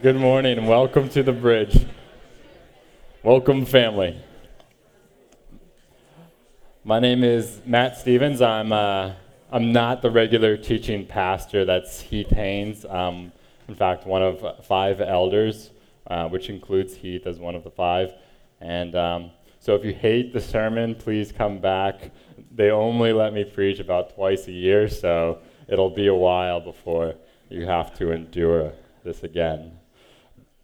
Good morning and welcome to the bridge. Welcome, family. My name is Matt Stevens. I'm, uh, I'm not the regular teaching pastor, that's Heath Haynes. Um, in fact, one of five elders, uh, which includes Heath as one of the five. And um, so if you hate the sermon, please come back. They only let me preach about twice a year, so it'll be a while before you have to endure this again.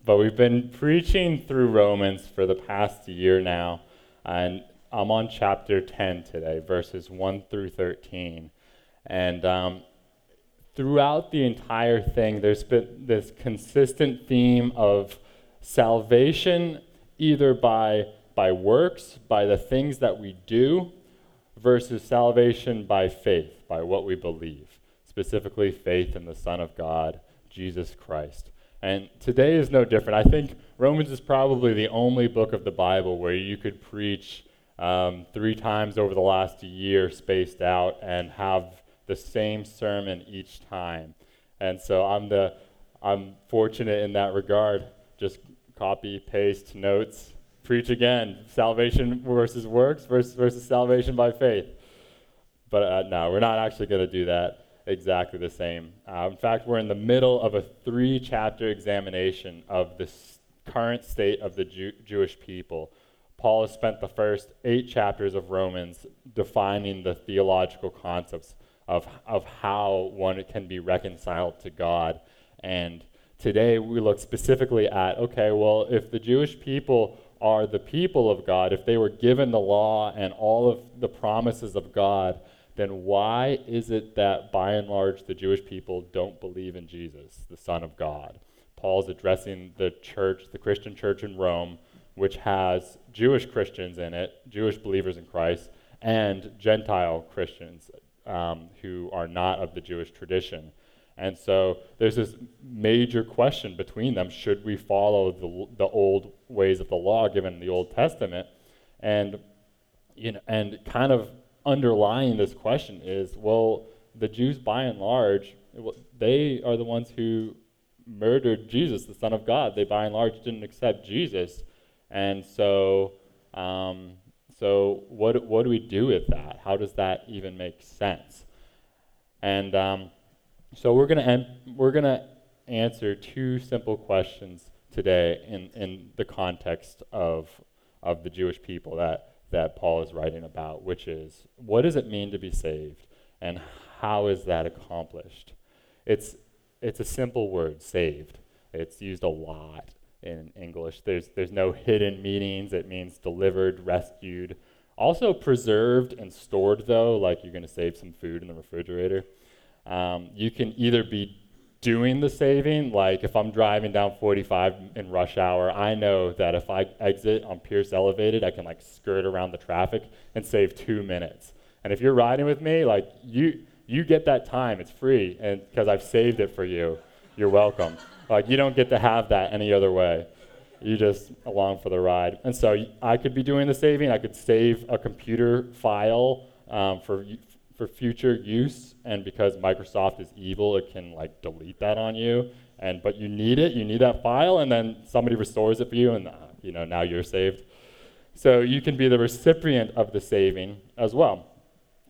But we've been preaching through Romans for the past year now, and I'm on chapter 10 today, verses 1 through 13. And um, throughout the entire thing, there's been this consistent theme of salvation either by, by works, by the things that we do, versus salvation by faith, by what we believe specifically faith in the Son of God, Jesus Christ. And today is no different. I think Romans is probably the only book of the Bible where you could preach um, three times over the last year spaced out and have the same sermon each time. And so I'm the I'm fortunate in that regard. Just copy, paste, notes, preach again. Salvation versus works versus, versus salvation by faith. But uh, no, we're not actually going to do that exactly the same. Uh, in fact, we're in the middle of a three chapter examination of the current state of the Jew- Jewish people. Paul has spent the first eight chapters of Romans defining the theological concepts of, of how one can be reconciled to God. And today we look specifically at okay, well, if the Jewish people are the people of God, if they were given the law and all of the promises of God, then why is it that by and large the Jewish people don't believe in Jesus, the Son of God? Paul's addressing the church, the Christian church in Rome, which has Jewish Christians in it, Jewish believers in Christ, and Gentile Christians um, who are not of the Jewish tradition. And so there's this major question between them should we follow the, the old ways of the law given in the Old Testament? And, you know, and kind of underlying this question is well, the Jews, by and large, they are the ones who murdered Jesus, the Son of God. They, by and large, didn't accept Jesus. And so, um, so what, what do we do with that? How does that even make sense? And um, so we're going to we're going to answer two simple questions today in, in the context of, of the Jewish people that that Paul is writing about, which is what does it mean to be saved and how is that accomplished? It's, it's a simple word, saved. It's used a lot in English. There's, there's no hidden meanings. It means delivered, rescued. Also preserved and stored, though, like you're going to save some food in the refrigerator. Um, you can either be doing the saving. Like if I'm driving down 45 in rush hour, I know that if I exit on Pierce Elevated, I can like skirt around the traffic and save two minutes. And if you're riding with me, like you you get that time. It's free, and because I've saved it for you, you're welcome. Like you don't get to have that any other way. You just along for the ride. And so I could be doing the saving. I could save a computer file um, for for future use and because Microsoft is evil, it can like delete that on you. And but you need it, you need that file, and then somebody restores it for you, and uh, you know now you're saved. So you can be the recipient of the saving as well.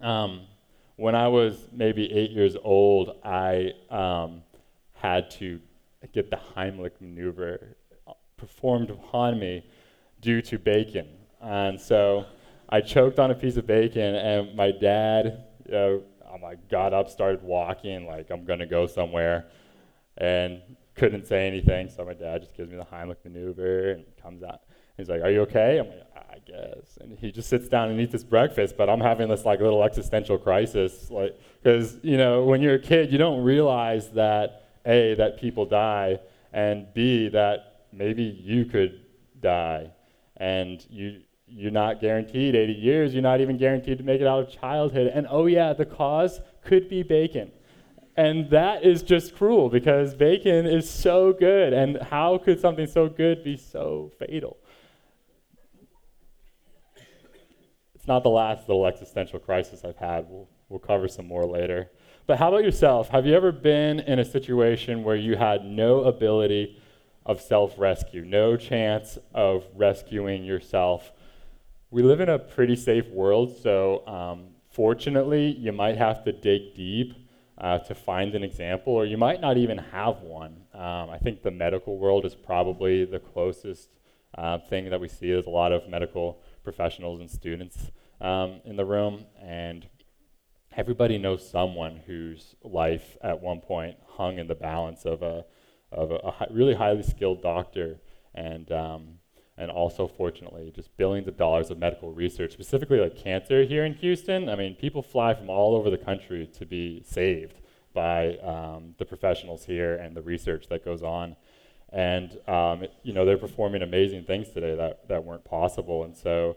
Um, when I was maybe eight years old, I um, had to get the Heimlich maneuver performed upon me due to bacon, and so I choked on a piece of bacon, and my dad you know, I'm like, got up, started walking, like I'm gonna go somewhere, and couldn't say anything. So my dad just gives me the Heimlich maneuver and comes out. He's like, "Are you okay?" I'm like, "I guess." And he just sits down and eats his breakfast. But I'm having this like little existential crisis, like because you know when you're a kid, you don't realize that a that people die, and b that maybe you could die, and you you're not guaranteed 80 years. You're not even guaranteed to make it out of childhood. And oh, yeah, the cause could be bacon. And that is just cruel because bacon is so good. And how could something so good be so fatal? It's not the last little existential crisis I've had. We'll, we'll cover some more later. But how about yourself? Have you ever been in a situation where you had no ability of self rescue, no chance of rescuing yourself. We live in a pretty safe world, so um, fortunately, you might have to dig deep uh, to find an example, or you might not even have one. Um, I think the medical world is probably the closest uh, thing that we see. There's a lot of medical professionals and students um, in the room, and everybody knows someone whose life at one point hung in the balance of a of a, a really highly skilled doctor and um, and also fortunately just billions of dollars of medical research specifically like cancer here in houston. I mean people fly from all over the country to be saved by um, the professionals here and the research that goes on. And um, it, you know they're performing amazing things today that, that weren't possible. And so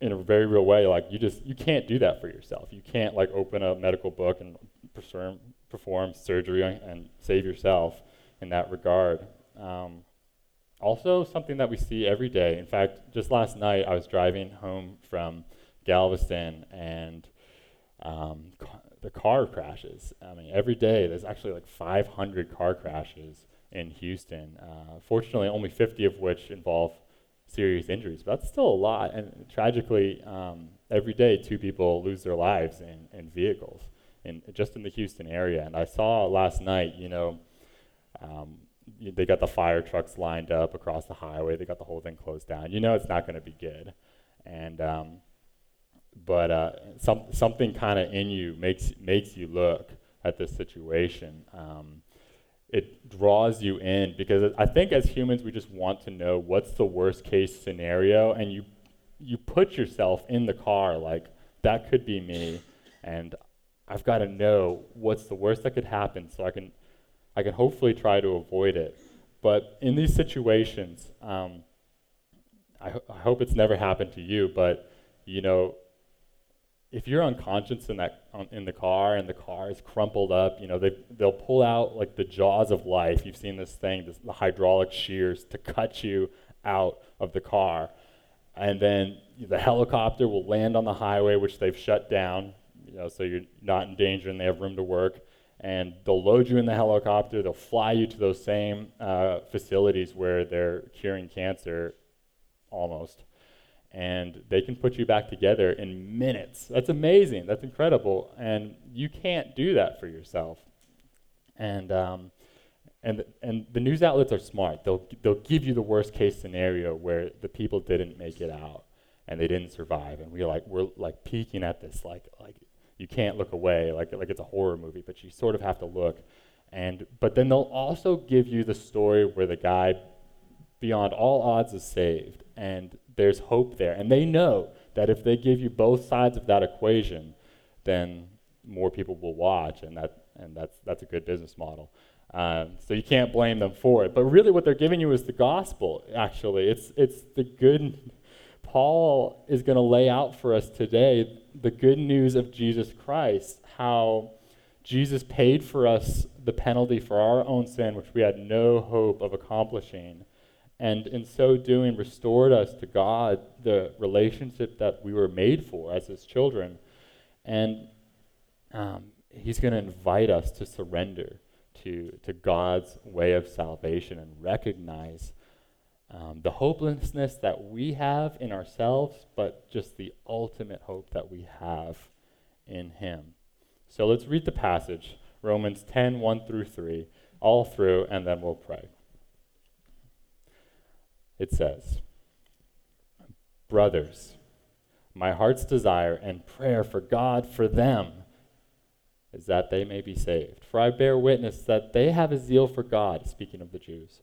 in a very real way like you just you can't do that for yourself. You can't like open a medical book and perform, perform surgery and save yourself in that regard. Um, also, something that we see every day. In fact, just last night I was driving home from Galveston and um, ca- the car crashes. I mean, every day there's actually like 500 car crashes in Houston. Uh, fortunately, only 50 of which involve serious injuries, but that's still a lot. And tragically, um, every day two people lose their lives in, in vehicles, in, just in the Houston area. And I saw last night, you know, um, they got the fire trucks lined up across the highway. They got the whole thing closed down. You know it's not going to be good, and um, but uh, some, something kind of in you makes makes you look at this situation. Um, it draws you in because I think as humans we just want to know what's the worst case scenario, and you you put yourself in the car like that could be me, and I've got to know what's the worst that could happen so I can I can hopefully try to avoid it. But in these situations, um, I, ho- I, hope it's never happened to you, but you know, if you're unconscious in that in the car and the car is crumpled up, you know, they they'll pull out like the jaws of life. You've seen this thing, this, the hydraulic shears to cut you out of the car, and then the helicopter will land on the highway, which they've shut down, you know, so you're not in danger and they have room to work and they'll load you in the helicopter. They'll fly you to those same uh, facilities where they're curing cancer, almost, and they can put you back together in minutes. That's amazing. That's incredible, and you can't do that for yourself. And um, and and the news outlets are smart. They'll they'll give you the worst case scenario where the people didn't make it out and they didn't survive, and we like we're like peeking at this like like you can't look away like like it's a horror movie, but you sort of have to look. And but then they'll also give you the story where the guy beyond all odds is saved and there's hope there. And they know that if they give you both sides of that equation, then more people will watch and that and that's that's a good business model. Um, so you can't blame them for it. But really what they're giving you is the gospel, actually. It's it's the good Paul is going to lay out for us today the good news of Jesus Christ, how Jesus paid for us the penalty for our own sin, which we had no hope of accomplishing, and in so doing, restored us to God, the relationship that we were made for as His children. And um, He's going to invite us to surrender to, to God's way of salvation and recognize um, the hopelessness that we have in ourselves, but just the ultimate hope that we have in Him. So let's read the passage, Romans 10 1 through 3, all through, and then we'll pray. It says, Brothers, my heart's desire and prayer for God for them is that they may be saved. For I bear witness that they have a zeal for God, speaking of the Jews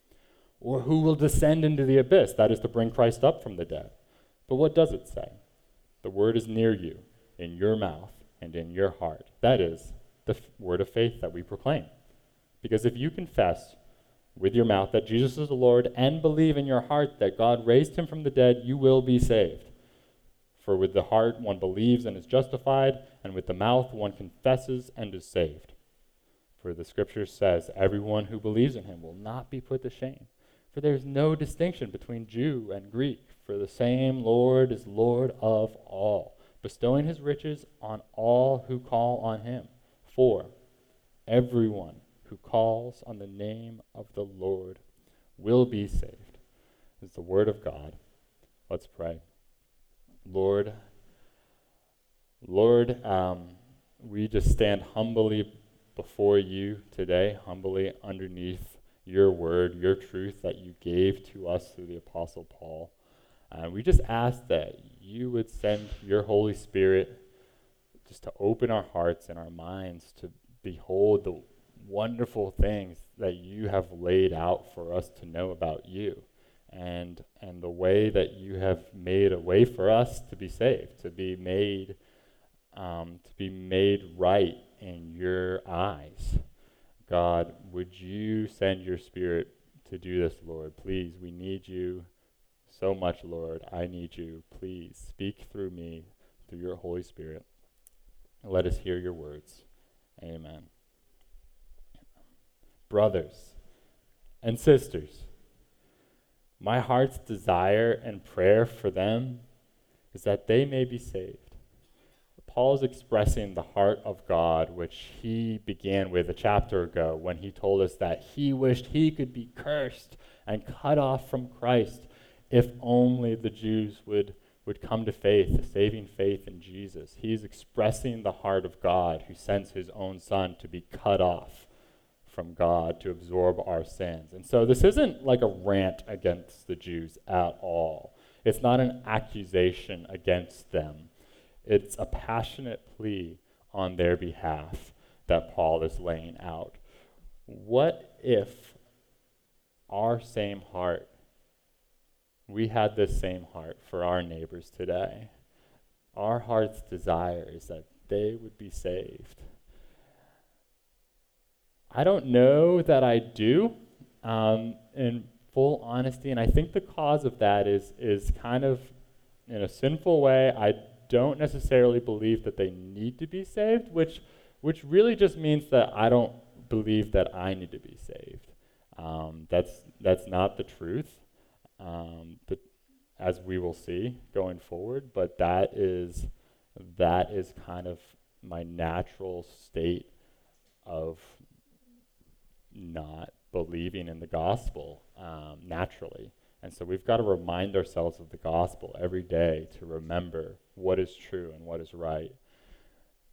or who will descend into the abyss, that is to bring Christ up from the dead. But what does it say? The word is near you, in your mouth and in your heart. That is the f- word of faith that we proclaim. Because if you confess with your mouth that Jesus is the Lord and believe in your heart that God raised him from the dead, you will be saved. For with the heart one believes and is justified, and with the mouth one confesses and is saved. For the scripture says, Everyone who believes in him will not be put to shame. For there is no distinction between Jew and Greek, for the same Lord is Lord of all, bestowing his riches on all who call on him. For everyone who calls on the name of the Lord will be saved. Is the word of God. Let's pray. Lord, Lord, um, we just stand humbly before you today, humbly underneath your word, your truth that you gave to us through the Apostle Paul. And we just ask that you would send your Holy Spirit just to open our hearts and our minds to behold the wonderful things that you have laid out for us to know about you and and the way that you have made a way for us to be saved to be made um, to be made right in your eyes god would you send your spirit to do this lord? Please we need you so much lord. I need you. Please speak through me through your holy spirit. Let us hear your words. Amen. Brothers and sisters, my heart's desire and prayer for them is that they may be saved. Paul is expressing the heart of God, which he began with a chapter ago when he told us that he wished he could be cursed and cut off from Christ if only the Jews would, would come to faith, a saving faith in Jesus. He's expressing the heart of God who sends his own son to be cut off from God to absorb our sins. And so this isn't like a rant against the Jews at all. It's not an accusation against them. It's a passionate plea on their behalf that Paul is laying out. What if our same heart, we had this same heart for our neighbors today? Our heart's desire is that they would be saved I don't know that I do, um, in full honesty, and I think the cause of that is is kind of in a sinful way. I don't necessarily believe that they need to be saved, which which really just means that I don't believe that I need to be saved. Um, that's that's not the truth, um, but as we will see going forward. But that is that is kind of my natural state of not believing in the gospel um, naturally. And so we've got to remind ourselves of the gospel every day to remember what is true and what is right.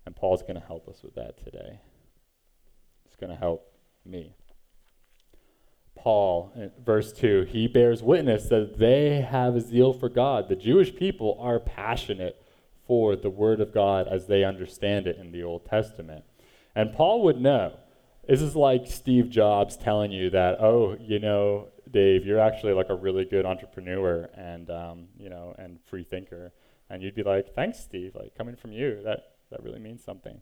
And Paul's going to help us with that today. It's going to help me. Paul, verse 2, he bears witness that they have a zeal for God. The Jewish people are passionate for the Word of God as they understand it in the Old Testament. And Paul would know this is like Steve Jobs telling you that, oh, you know, Dave, you're actually like a really good entrepreneur and um, you know and free thinker, and you'd be like, thanks, Steve. Like coming from you, that that really means something.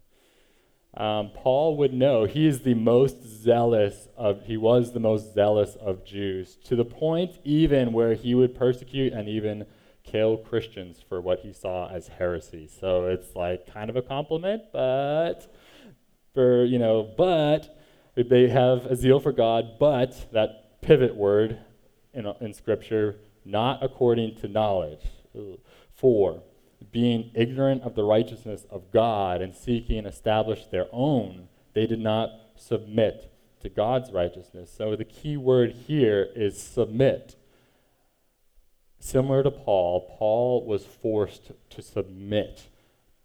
Um, Paul would know he is the most zealous of he was the most zealous of Jews to the point even where he would persecute and even kill Christians for what he saw as heresy. So it's like kind of a compliment, but for you know, but they have a zeal for God, but that pivot word in, in Scripture, not according to knowledge. For being ignorant of the righteousness of God and seeking to establish their own, they did not submit to God's righteousness. So the key word here is submit. Similar to Paul, Paul was forced to submit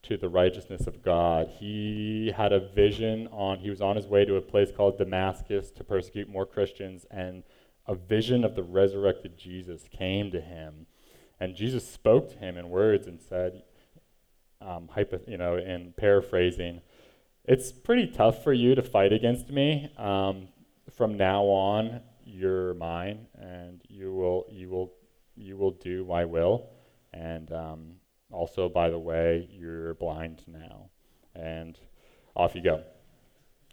to the righteousness of God. He had a vision on, he was on his way to a place called Damascus to persecute more Christians, and a vision of the resurrected Jesus came to him. And Jesus spoke to him in words and said, um, hypo, you know, in paraphrasing, it's pretty tough for you to fight against me. Um, from now on, you're mine, and you will, you will, you will do my will. And um, also, by the way, you're blind now. And off you go.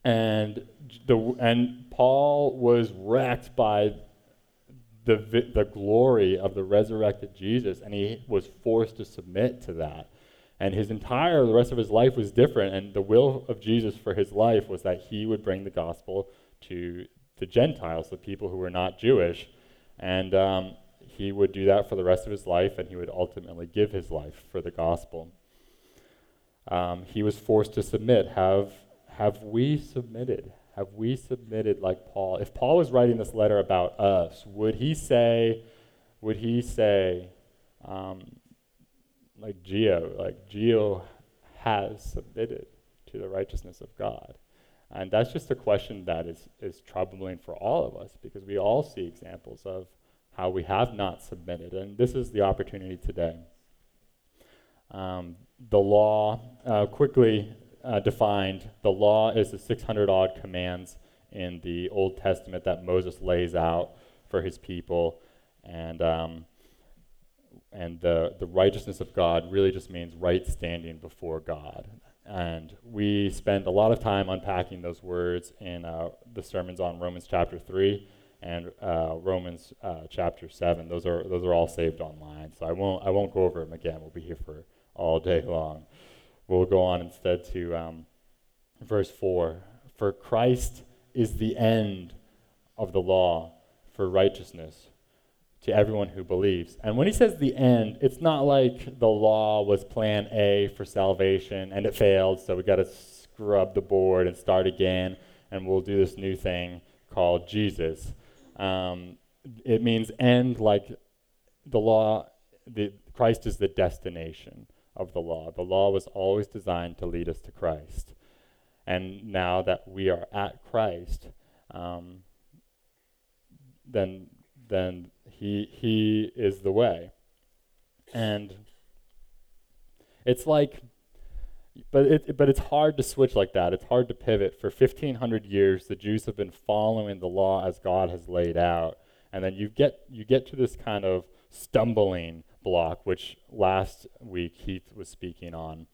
and the and Paul was wrecked by the the glory of the resurrected Jesus, and he was forced to submit to that. And his entire the rest of his life was different, and the will of Jesus for his life was that he would bring the gospel to the Gentiles, the people who were not Jewish, and um, he would do that for the rest of his life, and he would ultimately give his life for the gospel. Um, he was forced to submit. Have have we submitted? Have we submitted like Paul? If Paul was writing this letter about us, would he say, would he say, um, like Geo, like Geo has submitted to the righteousness of God? And that's just a question that is, is troubling for all of us because we all see examples of how we have not submitted. And this is the opportunity today. Um, the law, uh, quickly uh, defined, the law is the 600 odd commands in the Old Testament that Moses lays out for his people. And, um, and the, the righteousness of God really just means right standing before God. And we spend a lot of time unpacking those words in uh, the sermons on Romans chapter 3 and uh, Romans uh, chapter 7. Those are, those are all saved online. So I won't, I won't go over them again. We'll be here for all day long. We'll go on instead to um, verse 4. For Christ is the end of the law for righteousness to everyone who believes. And when he says the end, it's not like the law was plan A for salvation and it failed, so we got to scrub the board and start again, and we'll do this new thing called Jesus. Um, it means end like the law, the, Christ is the destination of the law. The law was always designed to lead us to Christ. And now that we are at Christ, um, then, then he, he is the way. And it's like, but, it, but it's hard to switch like that. It's hard to pivot. For 1,500 years, the Jews have been following the law as God has laid out. And then you get, you get to this kind of stumbling block, which last week Heath was speaking on,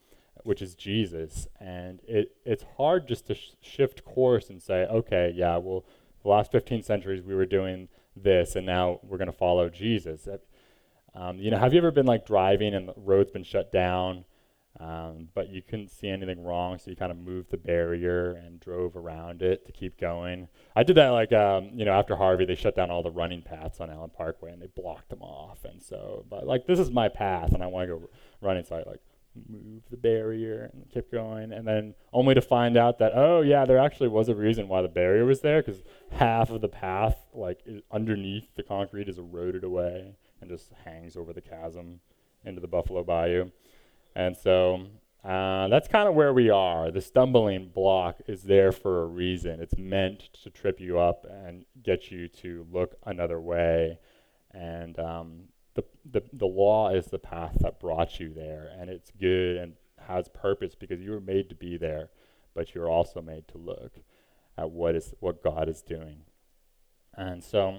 which is Jesus. And it, it's hard just to sh- shift course and say, okay, yeah, well, the last 15 centuries we were doing this, and now we're going to follow Jesus. Um, you know, have you ever been like driving and the road's been shut down, um, but you couldn't see anything wrong, so you kind of moved the barrier and drove around it to keep going? I did that like, um, you know, after Harvey, they shut down all the running paths on Allen Parkway and they blocked them off, and so, but like this is my path, and I want to go running, so I like move the barrier and keep going and then only to find out that oh yeah there actually was a reason why the barrier was there because half of the path like underneath the concrete is eroded away and just hangs over the chasm into the buffalo bayou and so uh, that's kind of where we are. The stumbling block is there for a reason. It's meant to trip you up and get you to look another way. And um, the, the, the law is the path that brought you there, and it's good and has purpose because you were made to be there, but you're also made to look at what is what God is doing. And so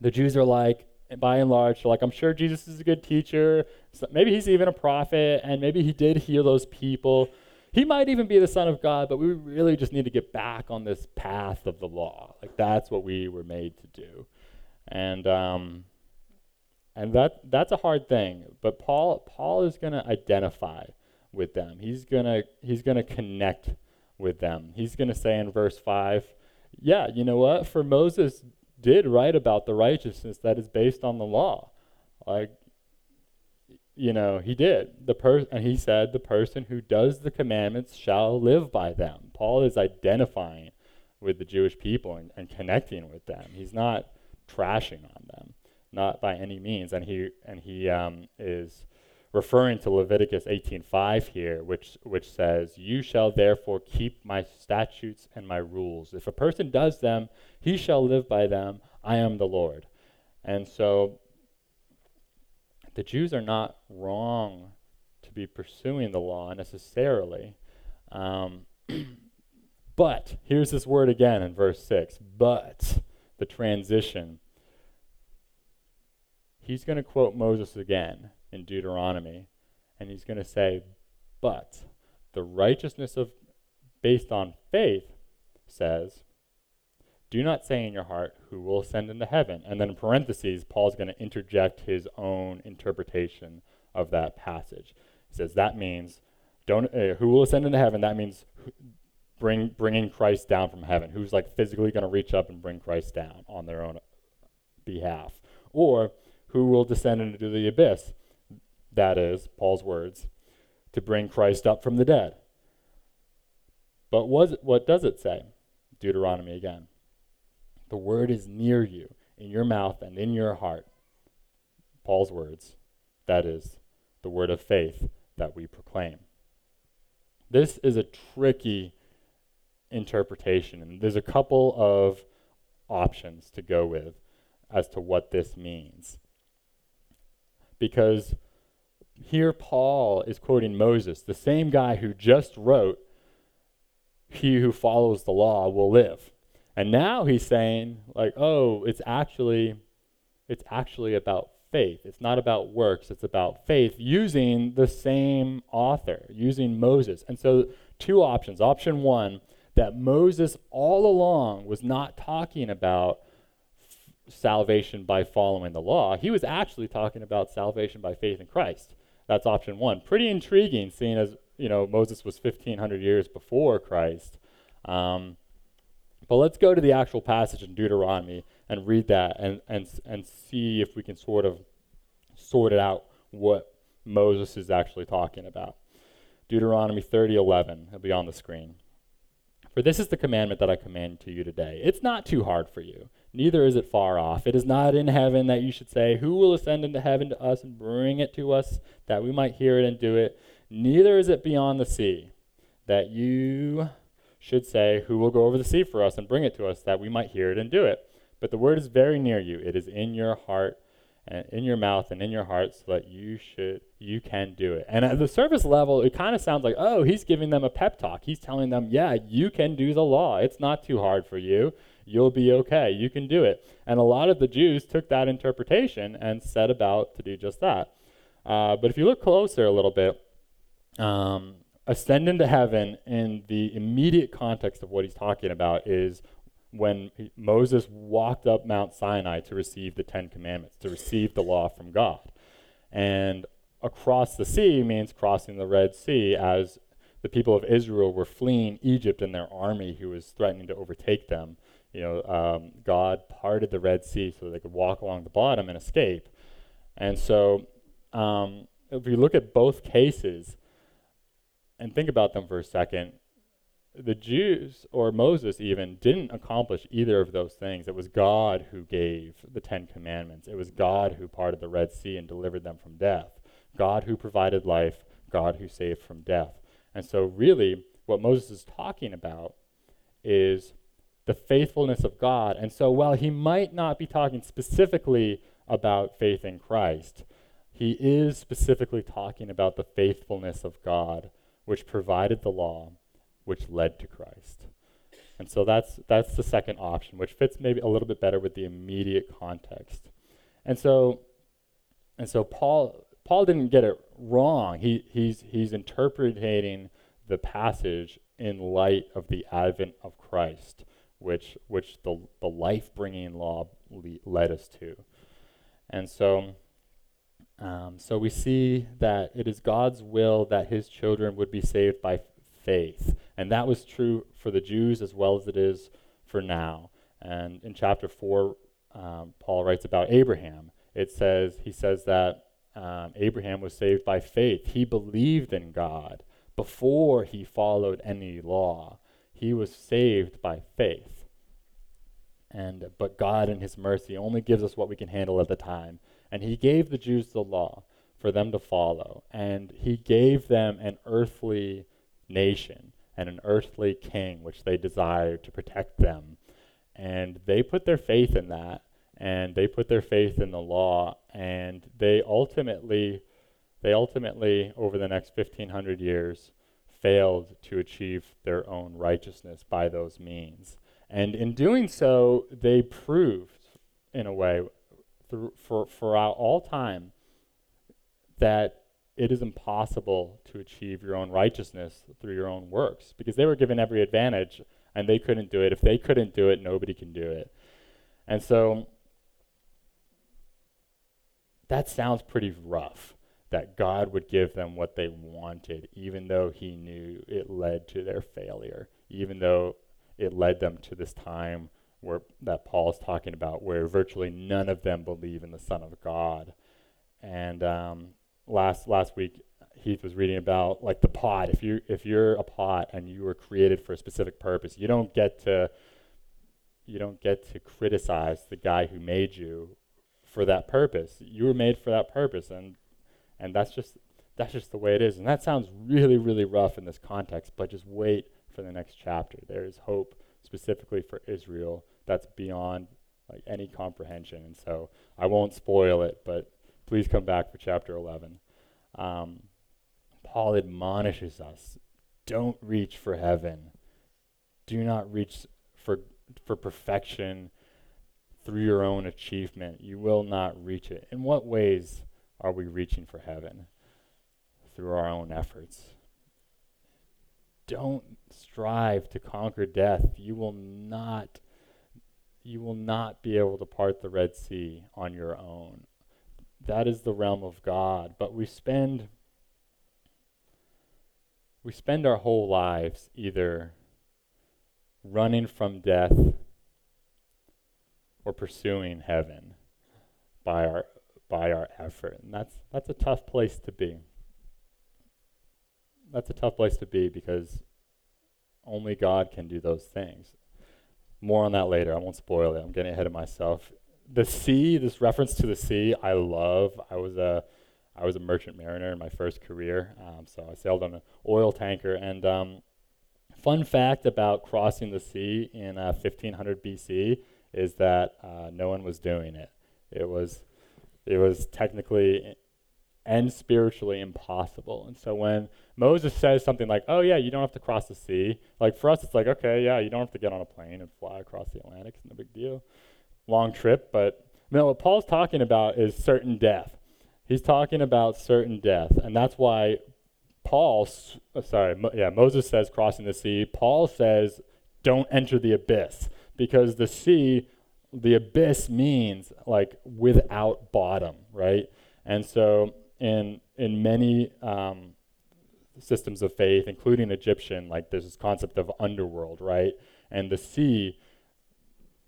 the Jews are like, by and large, like, I'm sure Jesus is a good teacher. So maybe he's even a prophet, and maybe he did heal those people. He might even be the Son of God, but we really just need to get back on this path of the law. Like, that's what we were made to do. And um, and that that's a hard thing. But Paul Paul is going to identify with them. He's going he's going to connect with them. He's going to say in verse 5, yeah, you know what? For Moses did write about the righteousness that is based on the law. Like you know, he did. The per- and he said the person who does the commandments shall live by them. Paul is identifying with the Jewish people and, and connecting with them. He's not trashing on them not by any means. And he and he um, is referring to Leviticus 18:5 here, which which says, "You shall therefore keep my statutes and my rules. If a person does them, he shall live by them. I am the Lord." And so the Jews are not wrong to be pursuing the law necessarily. Um, but here's this word again in verse 6 but the transition he's going to quote Moses again in Deuteronomy, and he's going to say, But the righteousness of based on faith says, do not say in your heart, who will ascend into heaven? And then in parentheses, Paul's going to interject his own interpretation of that passage. He says that means, don't, uh, who will ascend into heaven? That means bring, bringing Christ down from heaven. Who's like physically going to reach up and bring Christ down on their own behalf? Or who will descend into the abyss? That is, Paul's words, to bring Christ up from the dead. But was, what does it say? Deuteronomy again. The word is near you, in your mouth and in your heart. Paul's words. That is the word of faith that we proclaim. This is a tricky interpretation, and there's a couple of options to go with as to what this means. Because here Paul is quoting Moses, the same guy who just wrote, He who follows the law will live. And now he's saying, like, oh, it's actually, it's actually about faith. It's not about works, it's about faith using the same author, using Moses. And so two options. Option one, that Moses all along was not talking about salvation by following the law. He was actually talking about salvation by faith in Christ. That's option one. Pretty intriguing, seeing as you know Moses was 1,500 years before Christ. Um, but let's go to the actual passage in Deuteronomy and read that and, and, and see if we can sort of sort it out what Moses is actually talking about. Deuteronomy 30:11. It'll be on the screen. For this is the commandment that I command to you today. It's not too hard for you, neither is it far off. It is not in heaven that you should say, Who will ascend into heaven to us and bring it to us, that we might hear it and do it? Neither is it beyond the sea, that you should say, Who will go over the sea for us and bring it to us, that we might hear it and do it? But the word is very near you. It is in your heart in your mouth and in your heart so that you should you can do it. And at the surface level, it kind of sounds like, oh, he's giving them a pep talk. He's telling them, yeah, you can do the law. It's not too hard for you. You'll be okay. You can do it. And a lot of the Jews took that interpretation and set about to do just that. Uh, but if you look closer a little bit, um, ascend into heaven in the immediate context of what he's talking about is when Moses walked up Mount Sinai to receive the Ten Commandments, to receive the law from God. And across the sea means crossing the Red Sea as the people of Israel were fleeing Egypt and their army who was threatening to overtake them. You know, um, God parted the Red Sea so they could walk along the bottom and escape. And so, um, if you look at both cases, and think about them for a second, the Jews, or Moses even, didn't accomplish either of those things. It was God who gave the Ten Commandments. It was God who parted the Red Sea and delivered them from death. God who provided life, God who saved from death. And so, really, what Moses is talking about is the faithfulness of God. And so, while he might not be talking specifically about faith in Christ, he is specifically talking about the faithfulness of God which provided the law, which led to Christ. And so that's, that's the second option, which fits maybe a little bit better with the immediate context. And so, and so Paul, Paul didn't get it wrong. He, he's, he's interpreting the passage in light of the advent of Christ, which, which the, the life bringing law le- led us to. And so um, so we see that it is God's will that his children would be saved by faith. And that was true for the Jews as well as it is for now. And in chapter 4, um, Paul writes about Abraham. It says, he says that um, Abraham was saved by faith. He believed in God before he followed any law. He was saved by faith. And but God in his mercy only gives us what we can handle at the time. And he gave the Jews the law for them to follow. And he gave them an earthly nation and an earthly king, which they desired to protect them. And they put their faith in that. And they put their faith in the law. And they ultimately, they ultimately, over the next 1500 years, failed to achieve their own righteousness by those means. And in doing so, they proved, in a way, through, for, for all time that it is impossible to achieve your own righteousness through your own works because they were given every advantage and they couldn't do it. If they couldn't do it, nobody can do it. And so that sounds pretty rough that God would give them what they wanted, even though He knew it led to their failure, even though it led them to this time where that Paul is talking about, where virtually none of them believe in the Son of God. And um, last last week, Heath was reading about like the pot. If you if you're a pot and you were created for a specific purpose, you don't get to you don't get to criticize the guy who made you for that purpose. You were made for that purpose, and and that's just that's just the way it is. And that sounds really really rough in this context, but just wait for the next chapter. There is hope specifically for Israel that's beyond like any comprehension. And so I won't spoil it, but please come back for chapter 11. Um, Paul admonishes us don't reach for heaven. Do not reach for, for perfection through your own achievement. You will not reach it. In what ways are we reaching for heaven? Through our own efforts. Don't strive to conquer death. You will not you will not be able to part the Red Sea on your own. That is the realm of God, but we spend we spend our whole lives either running from death or pursuing heaven by our by our effort. And that's that's a tough place to be. That's a tough place to be because only God can do those things. More on that later. I won't spoil it. I'm getting ahead of myself. The sea, this reference to the sea, I love. I was a I was a merchant mariner in my first career, um, so I sailed on an oil tanker. And um, fun fact about crossing the sea in uh, 1500 BC is that uh, no one was doing it. It was it was technically and spiritually impossible. And so when Moses says something like, "Oh yeah, you don't have to cross the sea," like for us, it's like, okay, yeah, you don't have to get on a plane and fly across the Atlantic. It's no big deal. Long trip, but no, what Paul's talking about is certain death. He's talking about certain death, and that's why Paul, uh, sorry, yeah, Moses says crossing the sea. Paul says don't enter the abyss because the sea, the abyss means like without bottom, right? And so in in many um, systems of faith, including Egyptian, like there's this concept of underworld, right? And the sea,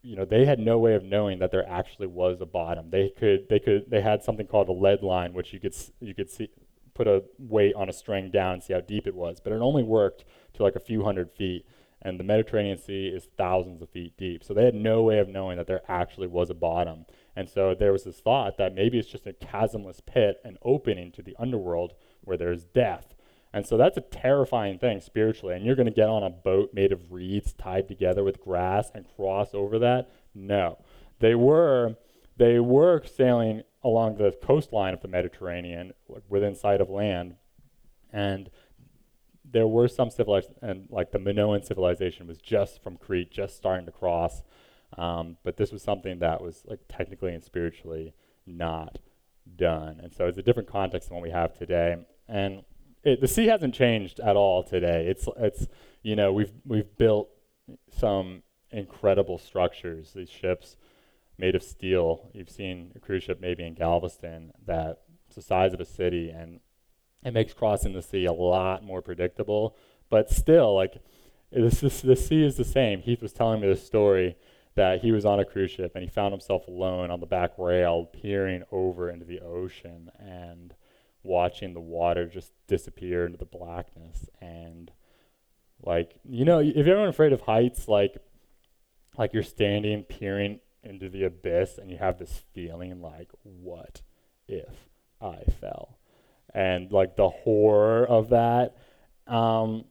you know, they had no way of knowing that there actually was a bottom. They could they could they had something called a lead line, which you could you could see put a weight on a string down and see how deep it was, but it only worked to like a few hundred feet and the Mediterranean Sea is thousands of feet deep. So they had no way of knowing that there actually was a bottom. And so there was this thought that maybe it's just a chasmless pit, an opening to the underworld where there's death. And so that's a terrifying thing spiritually. And you're going to get on a boat made of reeds tied together with grass and cross over that? No. They were they were sailing along the coastline of the Mediterranean within sight of land. And there were some civilizations, and like the Minoan civilization was just from Crete, just starting to cross. Um, but this was something that was like technically and spiritually not done. And so it's a different context than what we have today. And it, the sea hasn't changed at all today. It's it's you know we've we've built some incredible structures. These ships made of steel. You've seen a cruise ship maybe in Galveston that it's the size of a city and it makes crossing the sea a lot more predictable. But still, like this, this, the sea is the same. Heath was telling me this story that he was on a cruise ship and he found himself alone on the back rail, peering over into the ocean and watching the water just disappear into the blackness. And like you know, if you're afraid of heights, like like you're standing peering into the abyss and you have this feeling like, what if I fell? and like the horror of that. Um,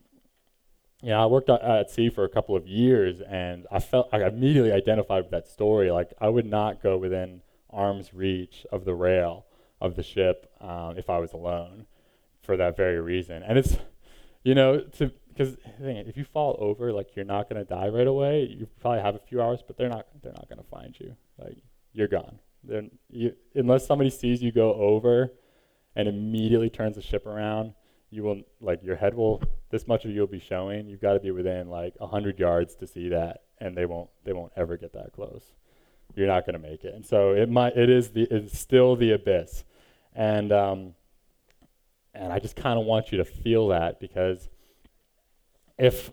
yeah, I worked at sea for a couple of years, and I felt I immediately identified with that story. Like I would not go within arm's reach of the rail of the ship um, if I was alone, for that very reason. And it's, you know, to because if you fall over, like you're not gonna die right away. You probably have a few hours, but they're not they're not gonna find you. Like you're gone. Then you unless somebody sees you go over and immediately turns the ship around, you will like your head will this much of you will be showing. You've got to be within like hundred yards to see that, and they won't they won't ever get that close. You're not to make it, and so it might it is the it's still the abyss, and um, and I just kind of want you to feel that because if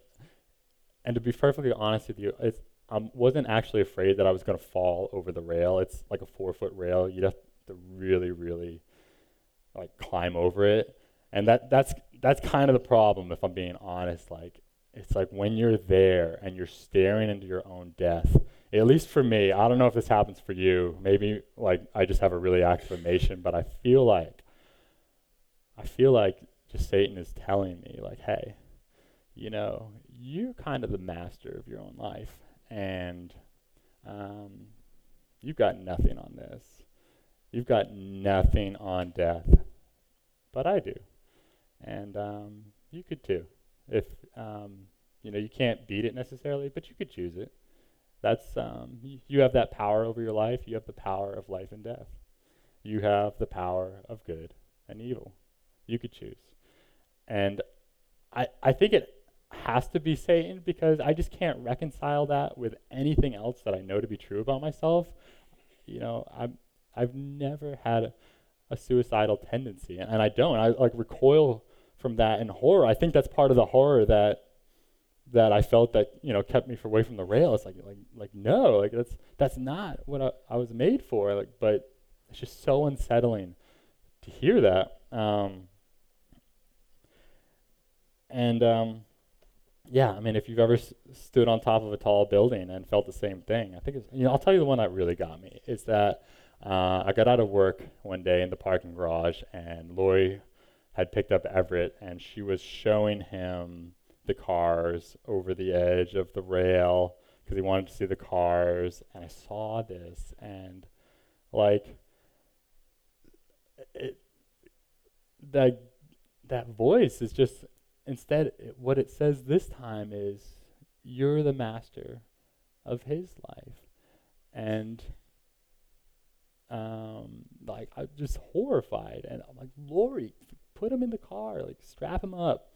and to be perfectly honest with you, it's I wasn't actually afraid that I was going to fall over the rail. It's like a four foot rail. You'd have to really, really like climb over it and that that's that's kind of the problem if i'm being honest like it's like when you're there and you're staring into your own death at least for me i don't know if this happens for you maybe like i just have a really acclamation but i feel like i feel like just satan is telling me like hey you know you're kind of the master of your own life and um, you've got nothing on this you've got nothing on death but i do and um, you could too. If um, you know you can't beat it necessarily, but you could choose it. That's um, you have that power over your life. You have the power of life and death. You have the power of good and evil. You could choose, and I I think it has to be Satan because I just can't reconcile that with anything else that I know to be true about myself. You know, I'm I've never had a, a suicidal tendency, and I don't. I like recoil from that and horror. I think that's part of the horror that that I felt that you know kept me away from the rail. It's like like like no, like that's that's not what I, I was made for. Like, but it's just so unsettling to hear that. Um, and um, yeah, I mean, if you've ever s- stood on top of a tall building and felt the same thing, I think it's you know I'll tell you the one that really got me is that uh, I got out of work one day in the parking garage and Lori had picked up Everett and she was showing him the cars over the edge of the rail because he wanted to see the cars. And I saw this and like it, that that voice is just instead what it says this time is you're the master of his life and um, like I'm just horrified and I'm like Lori put him in the car, like strap him up,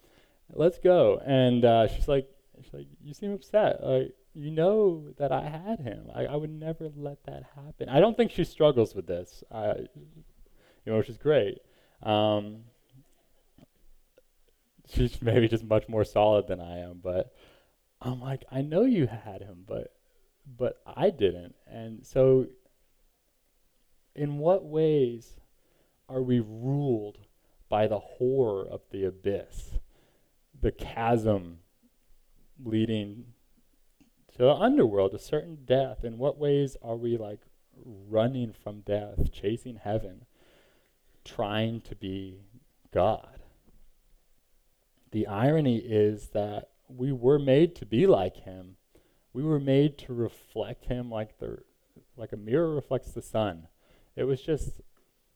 let's go. And uh, she's like, she's like, you seem upset. Like you know that I had him. I, I would never let that happen. I don't think she struggles with this. Uh, you know, which is great. Um, she's maybe just much more solid than I am, but I'm like, I know you had him, but but I didn't. And so in what ways are we ruled by the horror of the abyss, the chasm leading to the underworld, a certain death. In what ways are we like running from death, chasing heaven, trying to be God? The irony is that we were made to be like him. We were made to reflect him like the like a mirror reflects the sun. It was just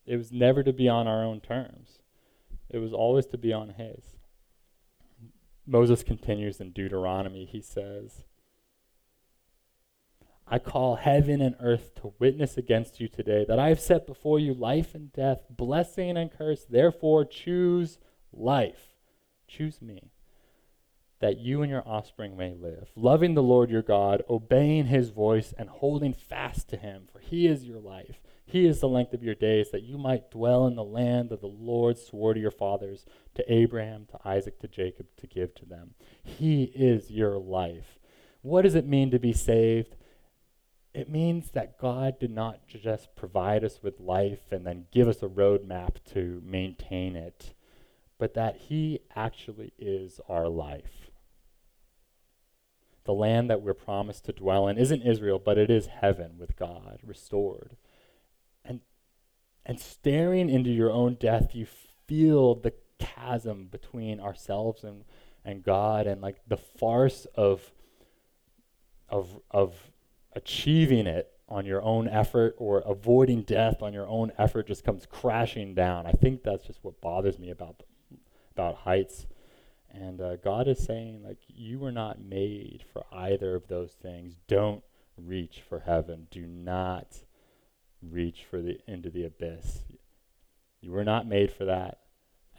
it was never to be on our own terms. It was always to be on his. Moses continues in Deuteronomy. He says, I call heaven and earth to witness against you today that I have set before you life and death, blessing and curse. Therefore, choose life. Choose me, that you and your offspring may live, loving the Lord your God, obeying his voice, and holding fast to him, for he is your life. He is the length of your days, that you might dwell in the land that the Lord swore to your fathers, to Abraham, to Isaac, to Jacob, to give to them. He is your life. What does it mean to be saved? It means that God did not just provide us with life and then give us a roadmap to maintain it, but that He actually is our life. The land that we're promised to dwell in isn't Israel, but it is heaven with God restored and staring into your own death, you feel the chasm between ourselves and, and God and like the farce of, of, of achieving it on your own effort or avoiding death on your own effort just comes crashing down. I think that's just what bothers me about, about heights. And uh, God is saying, like, you were not made for either of those things. Don't reach for heaven. Do not reach for the into the abyss. You were not made for that.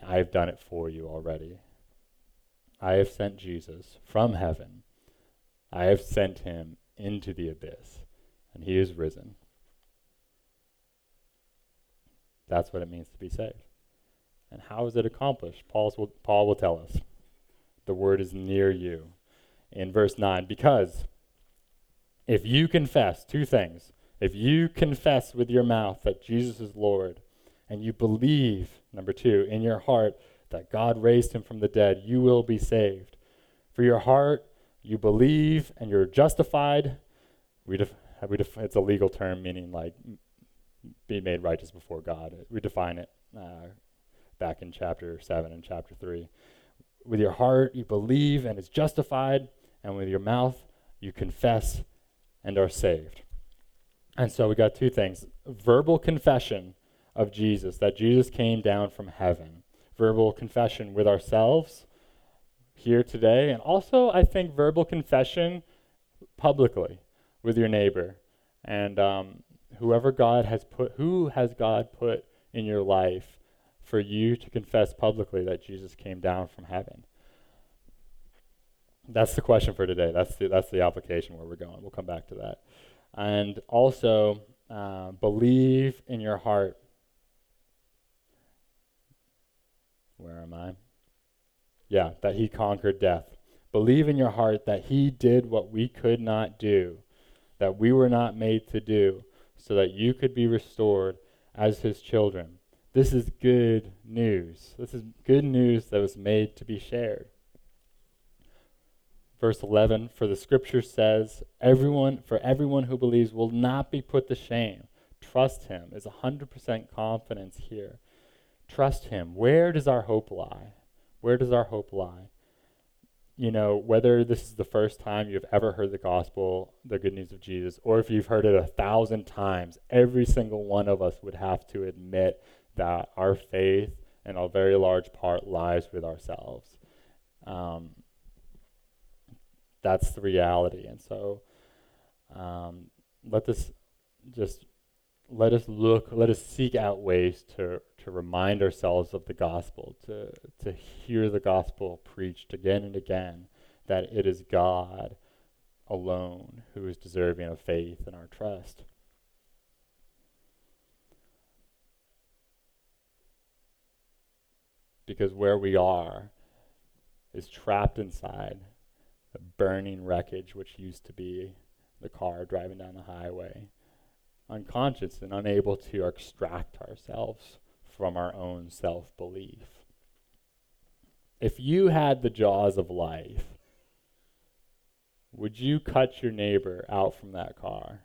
I have done it for you already. I have sent Jesus from heaven. I have sent him into the abyss, and he is risen. That's what it means to be saved. And how is it accomplished? Paul's will, Paul will tell us. The word is near you. In verse 9, because if you confess two things, if you confess with your mouth that Jesus is Lord, and you believe, number two, in your heart that God raised him from the dead, you will be saved. For your heart, you believe and you're justified. We def- we def- it's a legal term meaning like be made righteous before God. We define it uh, back in chapter 7 and chapter 3. With your heart, you believe and is justified, and with your mouth, you confess and are saved. And so we got two things verbal confession of Jesus, that Jesus came down from heaven, verbal confession with ourselves here today, and also, I think, verbal confession publicly with your neighbor. And um, whoever God has put, who has God put in your life for you to confess publicly that Jesus came down from heaven? That's the question for today. That's the, that's the application where we're going. We'll come back to that. And also, uh, believe in your heart. Where am I? Yeah, that he conquered death. Believe in your heart that he did what we could not do, that we were not made to do, so that you could be restored as his children. This is good news. This is good news that was made to be shared. Verse 11 For the scripture says, everyone for everyone who believes will not be put to shame. Trust him is 100% confidence here. Trust him. Where does our hope lie? Where does our hope lie? you know, whether this is the first time you've ever heard the gospel, the good news of Jesus, or if you've heard it a thousand times, every single one of us would have to admit that our faith, in a very large part, lies with ourselves. Um, that's the reality. And so um, let this just let us look, let us seek out ways to, to remind ourselves of the gospel, to, to hear the gospel preached again and again, that it is God alone who is deserving of faith and our trust. Because where we are is trapped inside burning wreckage which used to be the car driving down the highway unconscious and unable to extract ourselves from our own self belief. If you had the jaws of life, would you cut your neighbor out from that car?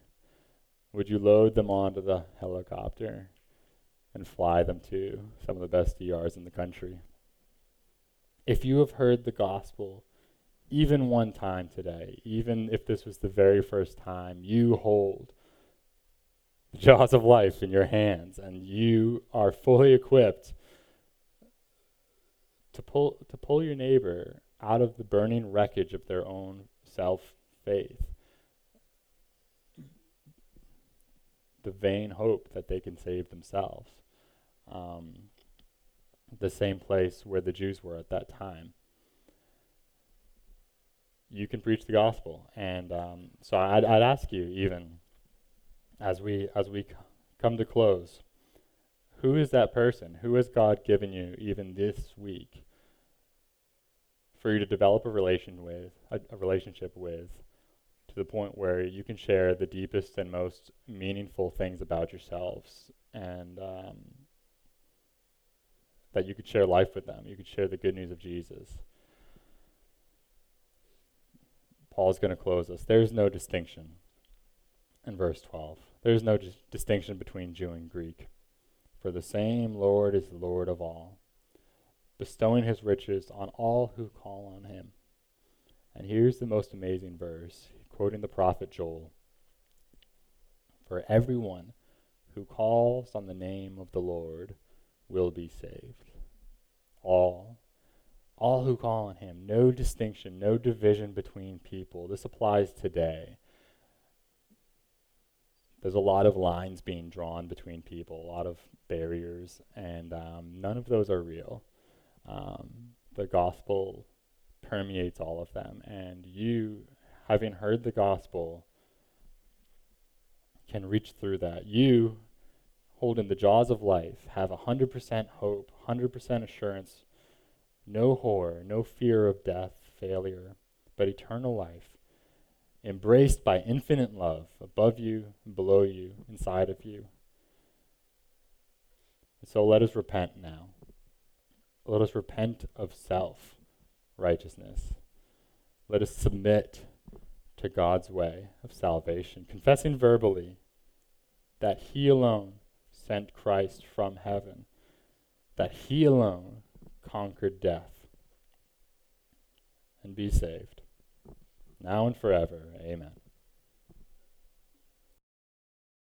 Would you load them onto the helicopter and fly them to some of the best ERs in the country? If you have heard the gospel even one time today, even if this was the very first time, you hold the jaws of life in your hands, and you are fully equipped to pull to pull your neighbor out of the burning wreckage of their own self faith. The vain hope that they can save themselves. Um, the same place where the Jews were at that time. You can preach the gospel, and um, so I'd, I'd ask you even as we as we come to close who is that person? Who has god given you even this week for you to develop a relation with a, a relationship with to the point where you can share the deepest and most meaningful things about yourselves and um, that you could share life with them? You could share the good news of jesus paul's going to close us there's no distinction in verse 12. There is no dis- distinction between Jew and Greek, for the same Lord is the Lord of all, bestowing his riches on all who call on him. And here's the most amazing verse, quoting the prophet Joel For everyone who calls on the name of the Lord will be saved. All. All who call on him. No distinction, no division between people. This applies today there's a lot of lines being drawn between people, a lot of barriers, and um, none of those are real. Um, the gospel permeates all of them, and you, having heard the gospel, can reach through that. You, holding the jaws of life, have 100% hope, 100% assurance, no horror, no fear of death, failure, but eternal life embraced by infinite love above you, below you, inside of you. so let us repent now. Let us repent of self righteousness. Let us submit to God's way of salvation, confessing verbally that He alone sent Christ from heaven, that He alone conquered death, and be saved now and forever. Amen.